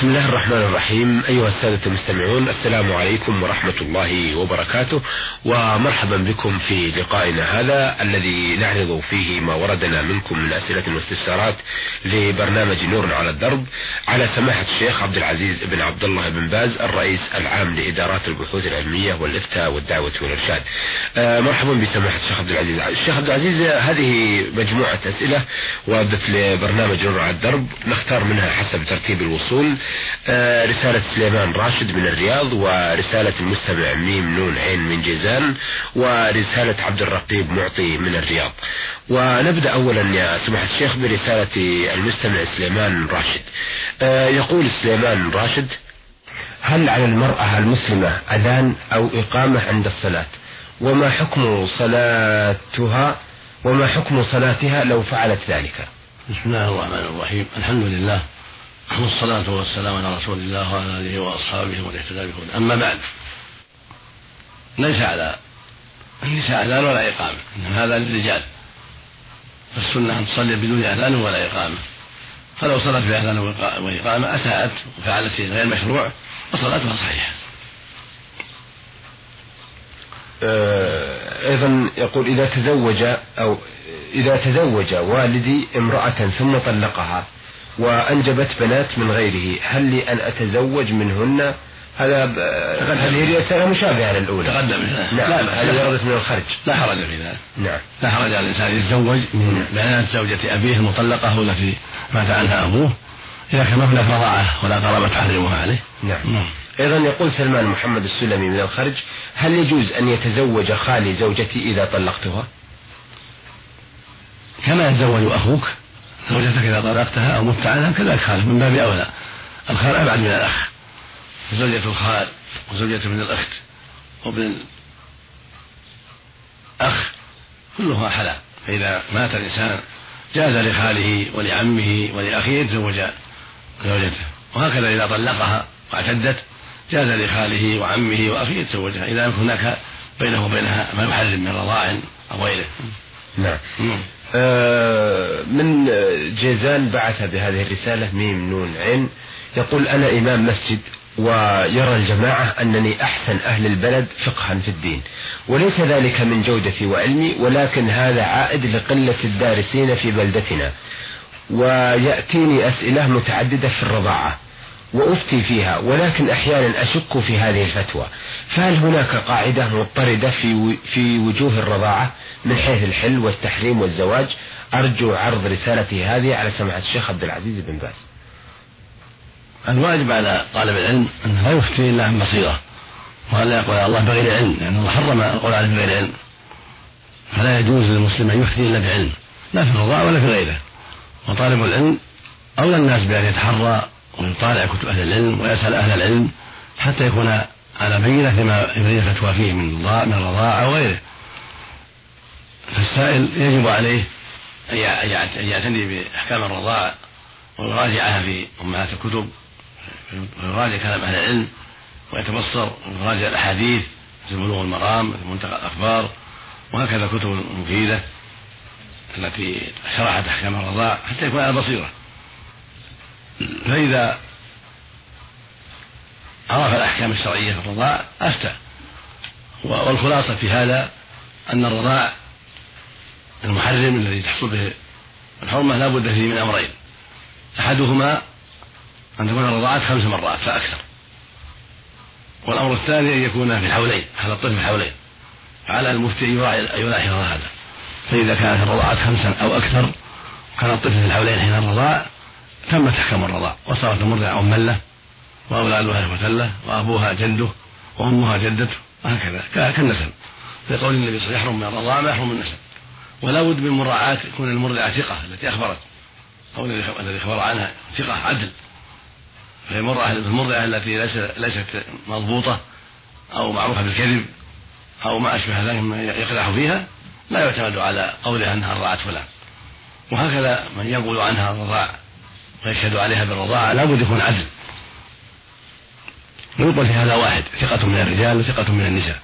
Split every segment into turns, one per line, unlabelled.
بسم الله الرحمن الرحيم. أيها السادة المستمعون السلام عليكم ورحمة الله وبركاته. ومرحبا بكم في لقائنا هذا الذي نعرض فيه ما وردنا منكم من أسئلة واستفسارات لبرنامج نور على الدرب على سماحة الشيخ عبد العزيز بن عبد الله بن باز الرئيس العام لإدارات البحوث العلمية والإفتاء والدعوة والإرشاد. آه، مرحبا بسماحة الشيخ عبد العزيز. الشيخ عبد العزيز هذه مجموعة أسئلة وردت لبرنامج نور على الدرب. نختار منها حسب ترتيب الوصول. رسالة سليمان راشد من الرياض ورسالة المستمع ميم نون عين من جيزان ورسالة عبد الرقيب معطي من الرياض. ونبدأ أولا يا سماحة الشيخ برسالة المستمع سليمان راشد. آه، يقول سليمان راشد هل على المرأة المسلمة أذان أو إقامة عند الصلاة؟ وما حكم صلاتها؟ وما حكم صلاتها لو فعلت ذلك؟
بسم الله الرحمن الرحيم. الحمد لله. والصلاة والسلام على رسول الله وعلى آله وأصحابه ومن اهتدى أما بعد ليس على النساء أذان ولا إقامة. إنما هذا للرجال. فالسنة أن تصلي بدون أذان ولا إقامة. فلو صلت بأذان وإقامة أساءت وفعلت شيء غير مشروع وصلاتها صحيحة.
آه، أيضا يقول إذا تزوج أو إذا تزوج والدي امرأة ثم طلقها وأنجبت بنات من غيره هل لي أن أتزوج منهن؟ هذا هذه رسالة مشابهة للأولى.
تقدم
نعم. هذه وردت من الخرج.
لا حرج في ذلك.
نعم.
لا حرج على الإنسان. يتزوج من نعم. بنات زوجة أبيه المطلقة التي مات عنها أبوه. إذا كان مبلغ رضاعة ولا قرابة تحرمها عليه.
نعم, نعم. أيضا يقول سلمان محمد السلمي من الخرج هل يجوز أن يتزوج خالي زوجتي إذا طلقتها؟
كما يتزوج أخوك. زوجتك إذا طلقتها أو مت عنها كذلك خالك من باب أولى. الخال أبعد من الأخ. زوجة الخال وزوجة من الأخت وابن الأخ كلها حلال. فإذا مات الإنسان جاز لخاله ولعمه ولأخيه يتزوج زوجته. وهكذا إذا طلقها واعتدت جاز لخاله وعمه وأخيه يتزوجها. إذا هناك بينه وبينها ما يحرم من رضاع أو غيره.
نعم, من جيزان بعث بهذه الرسالة ميم نون عين. يقول أنا إمام مسجد ويرى الجماعة أنني أحسن أهل البلد فقها في الدين وليس ذلك من جودتي وعلمي ولكن هذا عائد لقلة الدارسين في بلدتنا. ويأتيني أسئلة متعددة في الرضاعة. وأفتي فيها ولكن أحيانا أشك في هذه الفتوى. فهل هناك قاعدة مضطردة في في وجوه الرضاعة من حيث الحل والتحريم والزواج؟ أرجو عرض رسالتي هذه على سماحة الشيخ عبد العزيز بن باز.
الواجب على طالب العلم أنه لا يفتي إلا عن بصيرة ولا يقول على الله بغير علم لأن يعني الله حرم القول عليه بغير علم. فلا يجوز للمسلم أن يفتي إلا بعلم لا في الرضاعة ولا في غيره. وطالب العلم أولى الناس بأن يتحرى ويطالع كتب أهل العلم ويسأل أهل العلم حتى يكون على بينة فيما يريد الفتوى فيه من من الرضاعة أو غيره. فالسائل يجب عليه أن يعتني بأحكام الرضاعة ويراجعها في أمهات الكتب ويراجع كلام أهل العلم ويتبصر ويراجع الأحاديث مثل بلوغ المرام مثل منتقى الأخبار وهكذا كتب مفيدة التي شرحت أحكام الرضاع حتى يكون على بصيرة. فإذا عرف الأحكام الشرعية في الرضاع أفتى. والخلاصة في هذا أن الرضاع المحرم الذي تحصل به الحرمة لا بد فيه من أمرين. أحدهما أن تكون الرضاعات خمس مرات فأكثر والأمر الثاني أن يكون في الحولين على الطفل في الحولين. فعلى المفتي أن يلاحظ هذا. فإذا كانت الرضاعات خمسا أو أكثر كان الطفل في الحولين حين الرضاع تمت أحكام الرضاع وصارت المرضعة أما له وأولادها إخوة له وأبوها جده وأمها جدته وهكذا كالنسب. في قول النبي صلى الله عليه وسلم يحرم من الرضاعة ما يحرم من النسب ولا بد من مراعاة يكون المرضعة ثقة التي أخبرت أو الذي خبر عنها ثقة عدل. فهي المرضعة التي ليست مضبوطة أو معروفة بالكذب أو ما أشبه ذلك مما يقدح فيها لا يعتمد على قولها أنها رضعت فلان. وهكذا من يقول عنها الرضاع ويشهد عليها بالرضاعة لابد يكون عدل. ويقبل في هذا واحد ثقة من الرجال وثقة من النساء.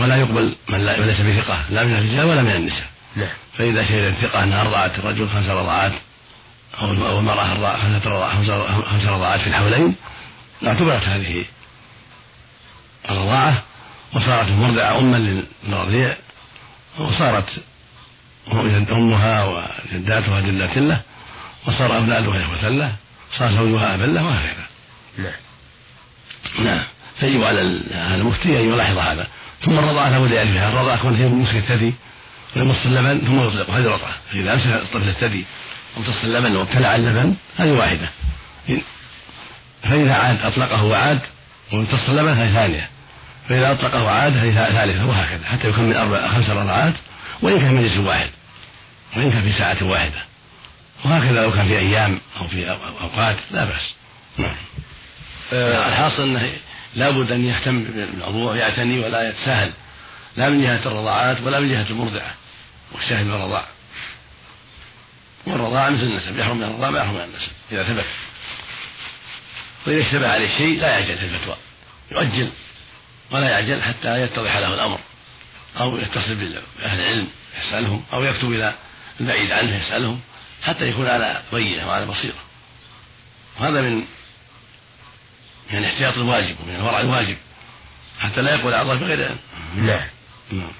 ولا يقبل من ليس بثقة لا من الرجال ولا من النساء.
نعم.
فإذا شهد الثقة أنها أرضعت الرجل خمس رضعات أو المرأة خمس رضاعات في الحولين اعتبرت هذه الرضاعة وصارت المرضعة أما للرضيع وصارت أمها وجداتها جدات له. وصار أولادها إخوة له صار زوجها أبا له وهكذا. نعم. نعم. فيجب على المفتي أن يلاحظ هذا. ثم الرضاعة لابد يعرفها الرضاعة كون هي مسك الثدي ويمص اللبن ثم يطلق هذه رضعة فإذا أمسك الطفل الثدي. وامتص اللبن وابتلع اللبن هذه واحدة. فإذا عاد أطلقه وعاد وامتص اللبن هذه ثانية. فإذا أطلقه وعاد هذه ثالثة وهكذا. حتى يكمل أربع خمس رضعات وإن كان في مجلس واحد وإن كان في ساعة واحدة. وهكذا لو كان في أيام أو في أوقات لا بأس. نعم. آه، الحاصل أنه لابد أن يهتم بالموضوع يعتني ولا يتساهل. لا من جهة الرضاعات ولا من جهة المرضعة. والشاهد الرضاع. والرضاعة مثل النسب. يحرم من الرضاعة ما يحرم من النسب. إذا ثبت. وإذا اشتبه عليه شيء لا يعجل في الفتوى. يؤجل. ولا يعجل حتى يتضح له الأمر. أو يتصل بأهل العلم يسألهم. أو يكتب إلى البعيد عنه يسألهم. حتى يكون على بينة وعلى بصيرة. وهذا من من الاحتياط الواجب ومن الورع الواجب. حتى لا يقول الله بغير علم.
نعم نعم.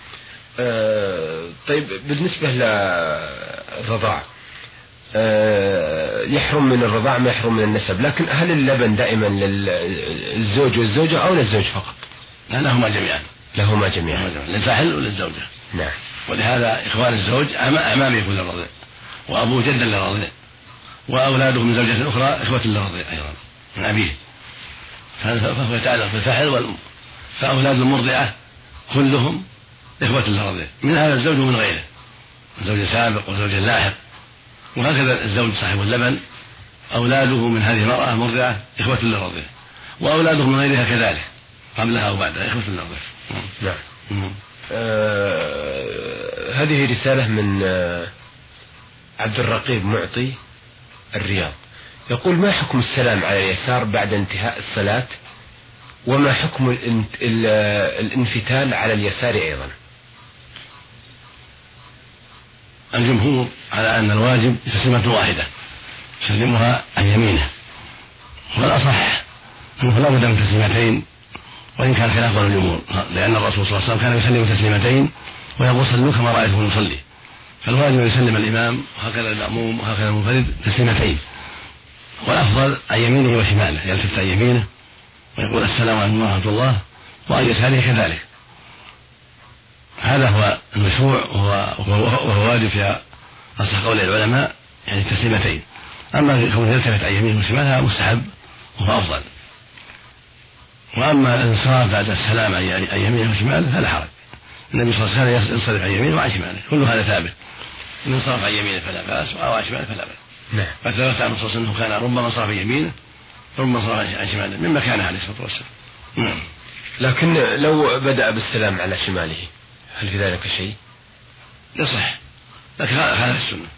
آه طيب بالنسبة للرضاع آه يحرم من الرضاع ما يحرم من النسب لكن هل اللبن دائما للزوج والزوجة أو للزوج فقط؟
لا لهما جميعا.
لهما جميعا.
للفاحل وللزوجة.
نعم.
ولهذا إخوان الزوج أمام يكون للرضيع وأبوه جدا للرضيع وأولاده من زوجة أخرى إخوة للرضيع أيضا. من أبيه. فهو يتعلق بالفحل والأم. فأولاد المرضعة كلهم إخوة للرضيع من هذا الزوج ومن غيره. زوج سابق وزوج لاحق. وهكذا الزوج صاحب اللبن. أولاده من هذه المرأة المرضعة إخوة للرضيع وأولاده من غيرها كذلك. قبلها وبعدها إخوة للرضيع
نعم, نعم. آه هذه رسالة من آه عبد الرقيب معطي الرياض. يقول ما حكم السلام على اليسار بعد انتهاء الصلاة؟ وما حكم الانفتال على اليسار أيضا؟
الجمهور على أن الواجب تسليمة واحدة يسلمها عن يمينه والأصح أنه لا بد من تسليمتين وإن كان خلافا الجمهور لأن الرسول صلى الله عليه وسلم كان يسلم تسليمتين ويقول صلوا كما رأيته يصلي فالواجب أن يسلم الإمام وهكذا المأموم وهكذا المنفرد تسليمتين. والأفضل عن يمينه وشماله يلتفت عن يمينه ويقول السلام عليكم ورحمة الله وعن يساره كذلك. هذا هو المشروع وهو, واجب في أصح قول العلماء يعني تسليمتين. أما كونه يلتفت عن يمينه وشماله مستحب وهو أفضل. وأما الانصراف بعد السلام عن يمينه وشماله فلا حرج. النبي صلى الله عليه وسلم ينصرف عن يمينه وعن شماله كل هذا ثابت. إن انصرف عن يمينه فلا بأس أو عن شماله فلا بأس. نعم. قد ثبت عن الرسول أنه كان ربما انصرف عن يمينه ربما انصرف عن شماله مما كان عليه الصلاة والسلام.
نعم. لكن لو بدأ بالسلام على شماله هل في ذلك شيء؟
يصح. لكن خالف السنة.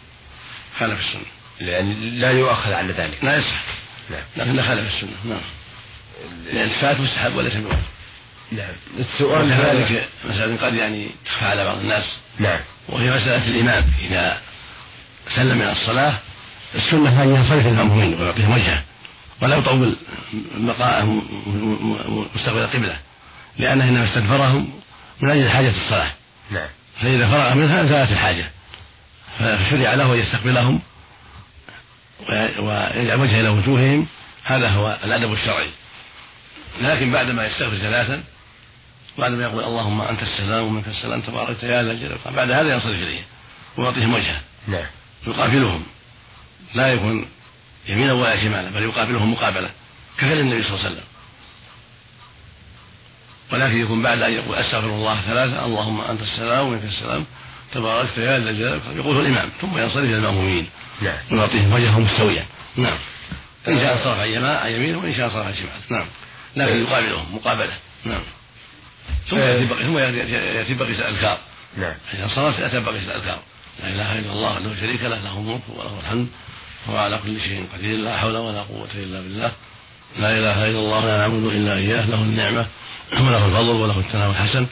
خالف السنة.
لأن لا يؤخذ على ذلك.
لا يصح. نعم. لكن خالف السنة. نعم. لأن الفات مستحب وليس بواجب.
نعم.
السؤال هذا مسألة قد يعني تخفى على بعض الناس.
نعم.
وهي مسألة الإمام إذا سلم من الصلاة السنة أن ينصرف المأمومين ويعطيهم وجهه ولا يطول بقاءهم مستقبل القبلة لأنه إنما استدبرهم من أجل حاجة الصلاة.
نعم.
فإذا فرغ منها زالت الحاجة. فشرع له أن يستقبلهم ويجعل وجهه إلى وجوههم. هذا هو الأدب الشرعي. لكن بعدما يستغفر ثلاثا بعدما يقول اللهم أنت السلام ومنك السلام تبارك يا ذا الجلال بعد هذا ينصرف إليهم ويعطيهم وجهه.
نعم.
يقابلهم. لا يكون يمينا ولا شمالا بل يقابلهم مقابلة كفعل النبي صلى الله عليه وسلم. ولكن يكون بعد أن يقول أستغفر الله ثلاثة اللهم أنت السلام ومنك السلام تباركت يا ذا الجلال يقوله الإمام ثم ينصرف إلى المأمومين.
نعم.
ويعطيهم وجهه مستويا. نعم. إن شاء صرف عن يمينه وإن شاء صرف عن شماله نعم. لكن يقابلهم مقابلة. نعم. ثم يأتي بقي ثم يأتي بقية الأذكار
نعم.
إذا صرف يأتي بقية الأذكار لا إله إلا الله له شريك له له الملك وله الحمد وهو على كل شيء قدير لا حول ولا قوة إلا بالله. لا إله إلا الله لا نعبد إلا إياه له النعمة وله الفضل وله الثناء الحسن.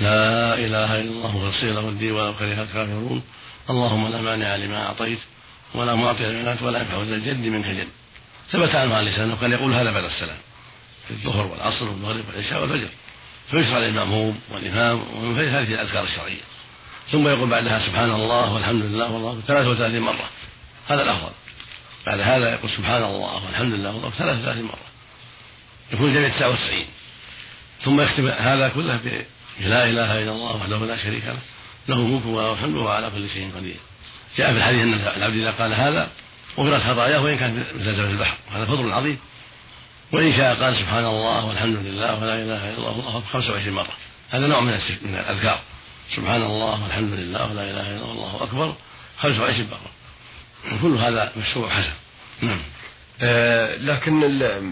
لا إله إلا الله مخلصين له الدين ولو كره الكافرون. اللهم لا مانع لما أعطيت ولا معطي البنات ولا ينفع ذا الجد منك جد. ثبت عنه عليه السلام كان يقول هذا بعد السلام. في الظهر والعصر والمغرب والعشاء والفجر. فيشرع للمأموم والإمام ومن هذه الأذكار الشرعية. ثم يقول بعدها سبحان الله والحمد لله والله 33 مرة. هذا الأفضل. بعد هذا يقول سبحان الله والحمد لله والله 33 مرة. يكون الجميع 99 ثم يختم هذا كله بلا إله إلا الله وحده لا شريك له. له الملك وله الحمد وهو على كل شيء قدير. جاء في الحديث أن العبد إذا قال هذا غفرت خطاياه وإن كان مثل زبد البحر. هذا فضل عظيم. وإن شاء قال سبحان الله والحمد لله ولا إله إلا الله والله 25 مرة. هذا نوع من من الأذكار. سبحان الله والحمد لله ولا إله إلا الله أكبر. 25 مرة. كل هذا مشروع حسن. نعم.
آه لكن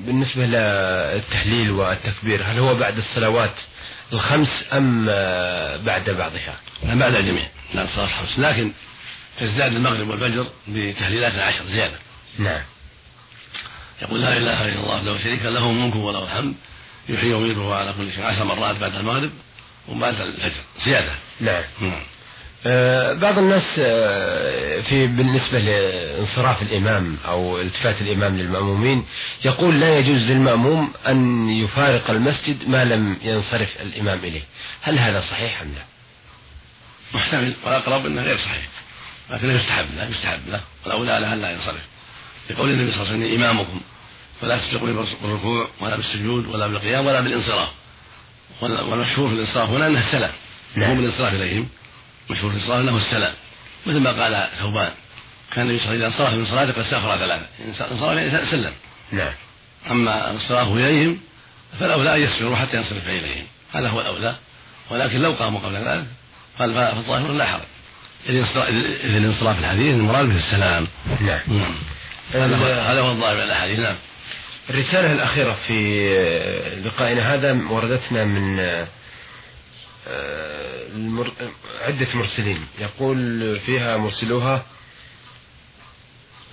بالنسبة للتهليل والتكبير هل هو بعد الصلوات الخمس أم آه بعد بعضها؟
لا بعد الجميع. لا الصلوات الخمس. لكن تزداد المغرب والفجر بتهليلات العشر زيادة.
نعم.
يقول لا إله إلا الله له شريك له الملك وله الحمد يحيي ويميت وهو على كل شيء عشر مرات بعد المغرب وبعد الفجر. زيادة.
نعم. نعم آه بعض الناس آه في بالنسبة لانصراف الإمام أو التفات الإمام للمأمومين يقول لا يجوز للمأموم أن يفارق المسجد ما لم ينصرف الإمام إليه. هل هذا صحيح أم لا؟
محتمل والأقرب أنه غير صحيح. لكن يستحب له يستحب له والأولى له أن لا ينصرف. لقول النبي صلى الله عليه وسلم إمامكم. فلا تسبقوا بالركوع ولا بالسجود ولا بالقيام ولا بالإنصراف. والمشهور في الإنصراف هنا أنه السلام. نعم. هو بالانصراف إليهم. مشهور في الإنصراف أنه السلام. مثل ما قال ثوبان. كان النبي صلى الله عليه وسلم إذا انصرف من صلاته قد استغفر ثلاثة. انصرف يعني سلم.
نعم.
أما انصرافه إليهم فالأولى أن يصبروا حتى ينصرف إليهم. هذا هو الأولى. ولكن لو قاموا قبل ذلك فالظاهر لا حرج. الانصراف الحديث المراد به السلام.
نعم, نعم.
هذا هو الظاهر من الأحاديث نعم
الرسالة الأخيرة في لقائنا هذا وردتنا من آه،. عدة مرسلين يقول فيها مرسلوها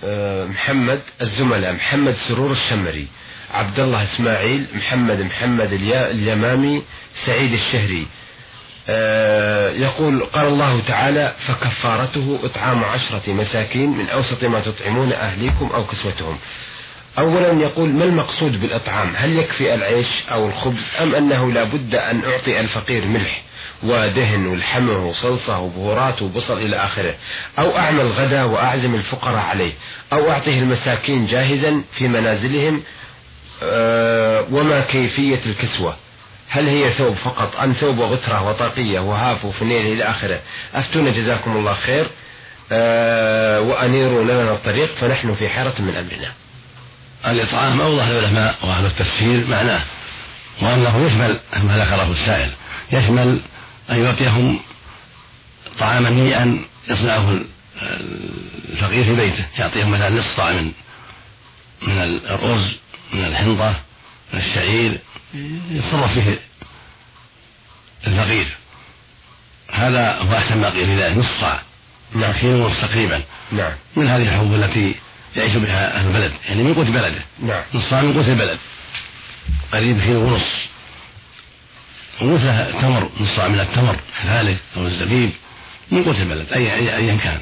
آه، محمد الزملاء محمد سرور الشمري عبد الله إسماعيل محمد محمد اليمامي سعيد الشهري يقول قال الله تعالى فكفارته إطعام عشرة مساكين من أوسط ما تطعمون أهليكم أو كسوتهم. أولا يقول ما المقصود بالإطعام؟ هل يكفي العيش أو الخبز أم أنه لا بد أن أعطي الفقير ملح ودهن والحمر وصلصة وبهارات وبصل إلى آخره؟ أو أعمل غدا وأعزم الفقراء عليه؟ أو أعطيه المساكين جاهزا في منازلهم؟ آه، وما كيفية الكسوة؟ هل هي ثوب فقط أم ثوب وغترة وطاقية وهاف وفنين إلى آخره؟ أفتونا جزاكم الله خير. أه وأنيروا لنا الطريق فنحن في حيرة من أمرنا.
الإطعام أوضح العلماء وأهل التفسير معناه وأنه يشمل ما ذكره السائل يشمل أن يعطيهم طعاما هنيئا يصنعه الفقير في بيته يعطيهم مثلا نصف طعام من من الأرز من الحنطة من الشعير يتصرف فيه الفقير. هذا هو أحسن ما قيل في ذلك نصف صاع نعم. كيلو ونصف تقريبا
نعم
من هذه الحبوب التي يعيش بها أهل البلد؟ يعني من قوت بلده.
نعم.
نصف صاع من قوت البلد. قريب كيلو ونصف ومثل التمر نصف صاع من التمر كذلك أو الزبيب من قوت البلد أي أيا كان.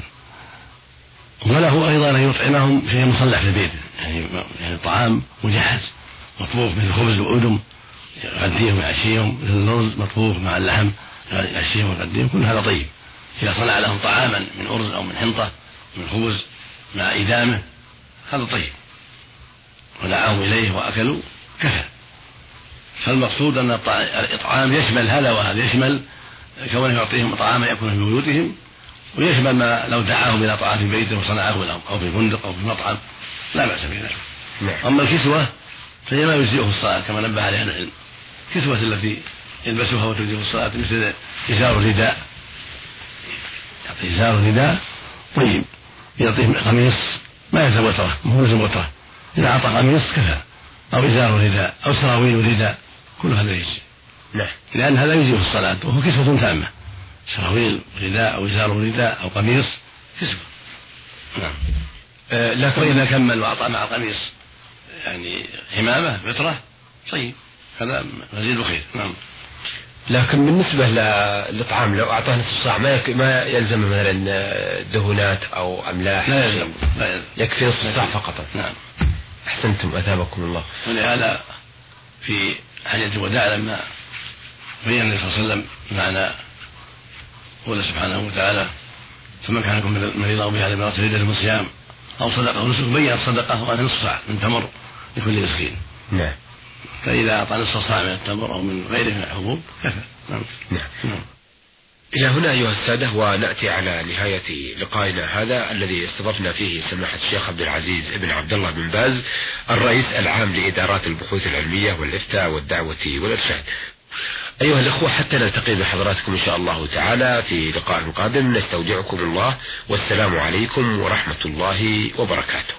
وله أيضا أن يطعمهم شيء مصلح في بيته يعني يعني طعام مجهز. مطبوخ مثل الخبز وأدم يغديهم ويعشيهم مثل الرز مطبوخ مع اللحم يعشيهم ويغديهم كل هذا طيب. إذا صنع لهم طعاما من أرز أو من حنطة من خبز مع إدامة هذا طيب. ودعاهم إليه وأكلوا كفى. فالمقصود أن الإطعام يشمل هذا وهذا يشمل كونه يعطيهم طعاما يأكلون في بيوتهم ويشمل ما لو دعاهم إلى طعام في بيته وصنعه لهم أو في فندق أو في مطعم لا بأس بذلك. نعم. أما الكسوة فهي ما يجزئه الصلاة كما نبه عليها العلم. الكسوة التي يلبسها وتجزئه الصلاة مثل إزار الرداء. يعطي إزار الرداء طيب. يعطيه قميص ما يلزم وتره ما هو يلزم وتره. إذا أعطى قميص كفى أو إزار رداء أو سراويل رداء كل هذا يجزي
نعم
لأن هذا يجزئه الصلاة وهو كسوة تامة. سراويل رداء أو إزار رداء أو قميص كسوة. نعم. آه لكن وإذا كمل وأعطى مع القميص. يعني حمامة فطرة طيب هذا مزيد خير نعم.
لكن بالنسبة للطعام لو أعطاه نصف صاع ما ما يلزم مثلا دهونات أو أملاح؟
لا يلزم لا يلزم.
يكفي نصف صاع فقط.
نعم.
أحسنتم أثابكم الله.
ولهذا في حجة الوداع لما بين النبي صلى الله عليه وسلم معنى قوله سبحانه وتعالى فمن كان منكم مريضا بهذا المرض فليدة من صيام أو صدقه ونسك بين الصدقه وهذا نصف صاع من تمر. لكل مسكين
نعم.
فإذا اعطى نصف صاع من التمر أو من غيره من الحبوب كفى.
نعم. نعم, نعم. إلى هنا أيها السادة ونأتي على نهاية لقائنا هذا الذي استضفنا فيه سماحة الشيخ عبد العزيز بن عبد الله بن باز الرئيس العام لإدارات البحوث العلمية والإفتاء والدعوة والإرشاد. أيها الأخوة حتى نلتقي بحضراتكم إن شاء الله تعالى في لقاء قادم. نستودعكم الله والسلام عليكم ورحمة الله وبركاته.